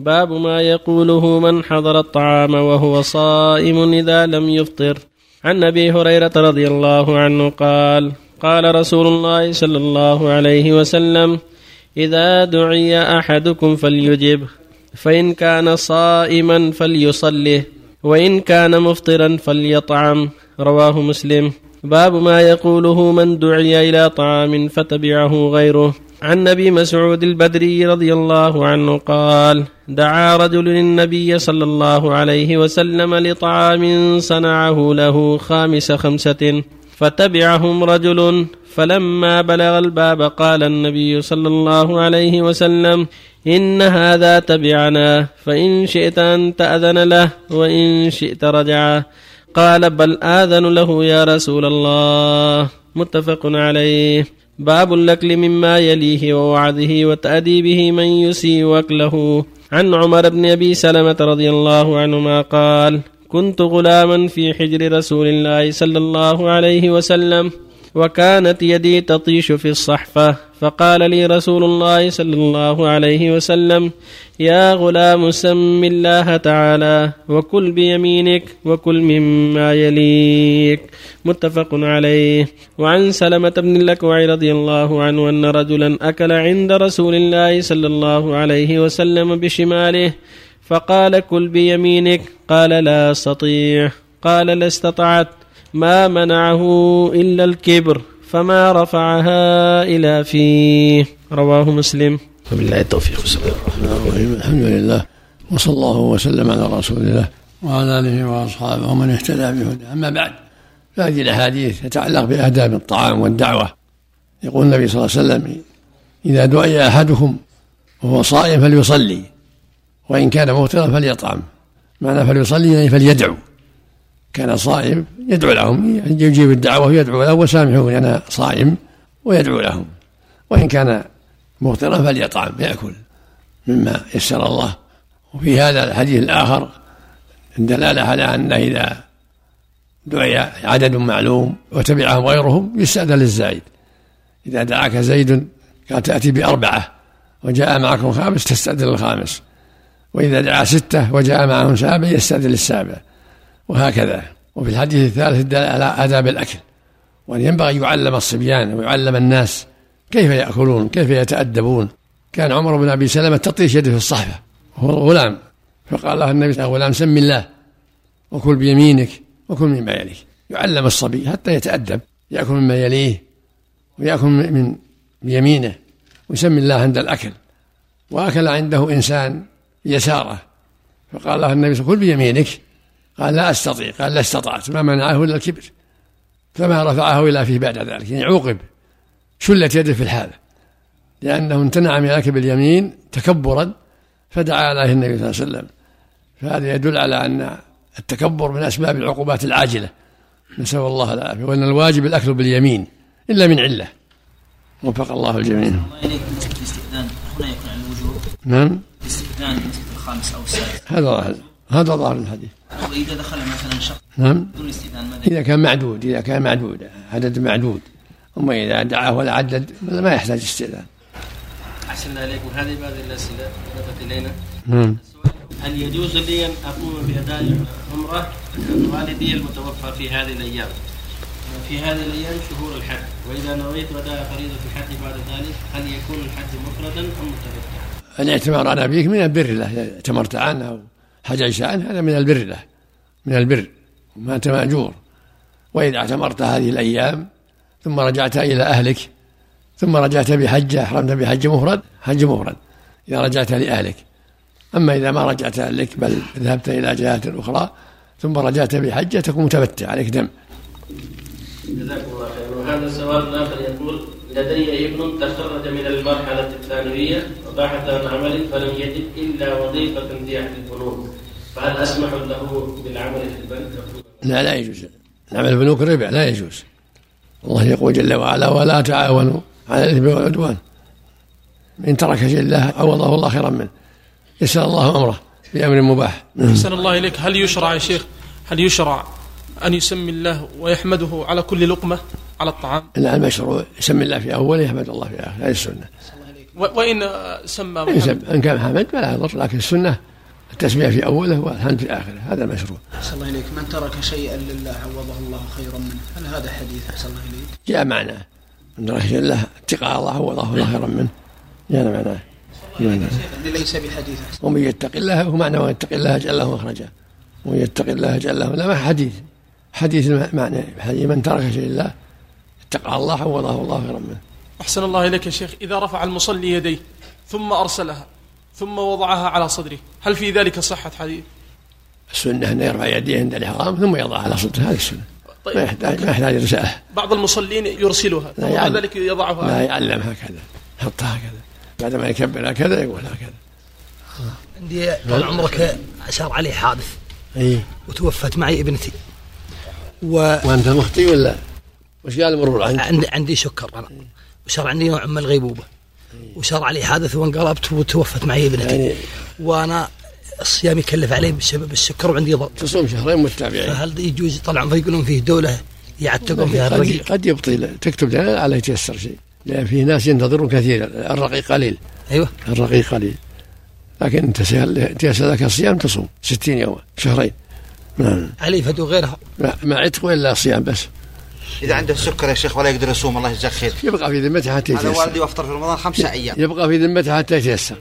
باب ما يقوله من حضر الطعام وهو صائم إذا لم يفطر. عن أبي هريرة رضي الله عنه قال قال رسول الله صلى الله عليه وسلم إذا دعي أحدكم فليجب فإن كان صائما فليصله وإن كان مفطرا فليطعم. رواه مسلم. باب ما يقوله من دعي إلى طعام فتبعه غيره. عن ابي مسعود البدري رضي الله عنه قال دعا رجل النبي صلى الله عليه وسلم لطعام صنعه له خامس خمسة فتبعهم رجل فلما بلغ الباب قال النبي صلى الله عليه وسلم إن هذا تبعنا فإن شئت ان تاذن له وإن شئت رجع. قال بل آذن له يا رسول الله. متفق عليه. باب الاكل مما يليه ووعده وتاديبه من يسيء اكله عن عمر بن أبي سلمة رضي الله عنهما قال كنت غلاما في حجر رسول الله صلى الله عليه وسلم. وكانت يدي تطيش في الصحفة فقال لي رسول الله صلى الله عليه وسلم يا غلام سم الله تعالى وكل بيمينك وكل مما يليك. متفق عليه. وعن سلمة بن الأكوع رضي الله عنه أن رجلا أكل عند رسول الله صلى الله عليه وسلم بشماله فقال كل بيمينك. قال لا أستطيع. قال لا استطعت. ما منعه إلا الكبر فما رفعها إلى فيه. رواه مسلم. وبالله التوفيق. بسم الله الرحمن الحمد لله. وصلى الله وسلم على رسول الله وعلى آله وأصحابه ومن اهتدى بهداه. أما بعد فهذه الأحاديث تتعلق بآداب الطعام والدعوة. يقول النبي صلى الله عليه وسلم إذا دعي أحدكم وهو صائم فليصلي وإن كان مفطرا فليطعم. معنى فليصلي يعني فليدعو. كان صائم يدعو لهم يجيب الدعوة ويدعو لهم وسامحوني أنا صائم ويدعو لهم. وإن كان مفطرا فليطعم يأكل مما يسر الله. وفي هذا الحديث الآخر الدلالة على أنه إذا دعي عدد معلوم وتبعهم غيرهم يستأذن للزايد إذا دعاك زيد كانت تأتي بأربعة وجاء معكم خامس تستأذن الخامس وإذا دعا ستة وجاء معهم سابع يستأذن للسابع. وهكذا. وفي الحديث الثالث الدلالة على آداب الأكل وأن ينبغي أن يعلم الصبيان ويعلم الناس كيف يأكلون كيف يتأدبون. كان عمر بن أبي سلمة تطيش يده في الصحفة وهو غلام فقال له النبي صلى الله عليه وسلم سم الله وكل بيمينك وكل مما يليك يعلم الصبي حتى يتأدب يأكل مما يليه ويأكل من بيمينه ويسمي الله عند الأكل. وأكل عنده إنسان يساره. فقال له النبي صلى الله عليه وسلم كل بيمينك قال لا أستطيع قال لا استطعت ما منعه إلا الكبر. فما رفعه إلى فيه بعد ذلك. يعني عوقب شلت يده في الحال. لأنه امتنع من الأكل باليمين تكبرا فدعا عليه النبي صلى الله عليه وسلم. فهذا يدل على أن التكبر من أسباب العقوبات العاجلة. نسأل الله العافية. وأن الواجب الأكل باليمين إلا من علة. وفق الله الجميع. الله اليك الاستئذان هنا يكون على الوجوب. نعم. الاستئذان الخامس أو السادس. هذا هذا ظاهر الحديث. واذا دخل مثلا شخص نعم. بدون استئذان إذا كان معدود إذا كان معدود عدد معدود. أما إذا دعاه ولا عدد ما يحتاج استئذان. أحسن عليكم هذه بعض الأسئلة وردت إلينا. نعم. هل يجوز لي أن أقوم بأداء عمره والدي المتوفى في هذه الأيام؟ في هذه الأيام شهور الحج. وإذا نويت اداء فريضة الحج بعد ذلك هل يكون الحج مفردا أم متمتعا؟ الاعتمار على أبيك من البر له اعتمرت عنه. حججت عنه هذا من البر له من البر ما أنت مأجور. وإذا اعتمرت هذه الأيام ثم رجعت إلى أهلك ثم رجعت بحجة أحرمت بحج مفرد حج مفرد إذا رجعت لأهلك. أما إذا ما رجعت أهلك بل ذهبت إلى جهات أخرى ثم رجعت بحجة تكون متمتع عليك دم. جزاكم الله خير وهذا سؤال آخر يقول لدي ابن تخرج من المرحلة الثانوية وبحث عن عمل فلم يجد إلا وظيفة في أحد البنوك. فهل أسمح له بالعمل في البنك؟ لا لا يجوز. العمل في البنوك ربع لا يجوز. الله يقول جل وعلا ولا تعاونوا على الإثم والعدوان. إن ترك شيء الله عوضه الله خيرا منه. يسأل الله أمره بأمر مباح. أحسن الله إليك. هل يشرع يا شيخ هل يشرع أن يسمي الله ويحمده على كل لقمة؟ على الطعام؟ لا المشروع. يسمي الله في أوله يحمد الله في آخره. هذه السنة. وإن سمى إن, سم إن كان حمد فلا يضر لكن السنة التسمية في أوله والحمد في آخره. هذا المشروع أحسن الله إليك. من ترك شيئا لله عوضه الله خيرا منه. هل هذا حديث؟ أحسن الله إليك. جاء معناه من ترك شيئا له اتقاء الله عوضه الله خيرا منه. جاء معناه يعني ليس بحديث. ومن يتق الله هو معنى ومن يتق الله اجعل له مخرجا. ومن يتق الله اجعل له لا ما حديث. حديث معنى حديث من ترك شيء الله اتقى الله عوضه الله خيرا منه أحسن الله إليك يا شيخ. إذا رفع المصلي يديه ثم أرسلها ثم وضعها على صدره هل في ذلك صحة حديث؟ السنة أن يرفع يديه عند الإحرام ثم يضعها على صدره هذه السنة. طيب. ما يحتاج ما يحتاج رسالة. بعض المصلين يرسلها ثم بعد ذلك يضعها. لا يعلم هكذا. يحطها هكذا. بعد ما يكبر هكذا يقول هكذا. عندي طال عمرك صار علي حادث. اي وتوفت معي ابنتي. و... وأنت مخطي ولا؟ وش قال المرور عنك؟ عندي عندي سكر أنا. وصار عندي نوع من الغيبوبة. وصار علي حادث وانقلبت وتوفت معي ابنتي. يعني وأنا الصيام يكلف علي بسبب السكر وعندي ضغط تصوم شهرين متابعين فهل يجوز؟ طلع فيقولون فيه دولة يعتقون فيها الرقيق. قد يبطل تكتب على يتيسر شيء لأن في ناس ينتظرون كثيرا. الرقيق قليل. أيوه. الرقيق قليل. لكن أنت تيسر لك الصيام تصوم 60 يوما شهرين. نعم. علي فدو غيرها. ما عتق ولا صيام بس. إذا عنده السكر يا شيخ ولا يقدر يصوم الله يجزاك خير. يبقى في ذمته حتى يتيسر. أنا والدي افطر في رمضان خمسة أيام. يبقى في ذمته حتى يتيسر.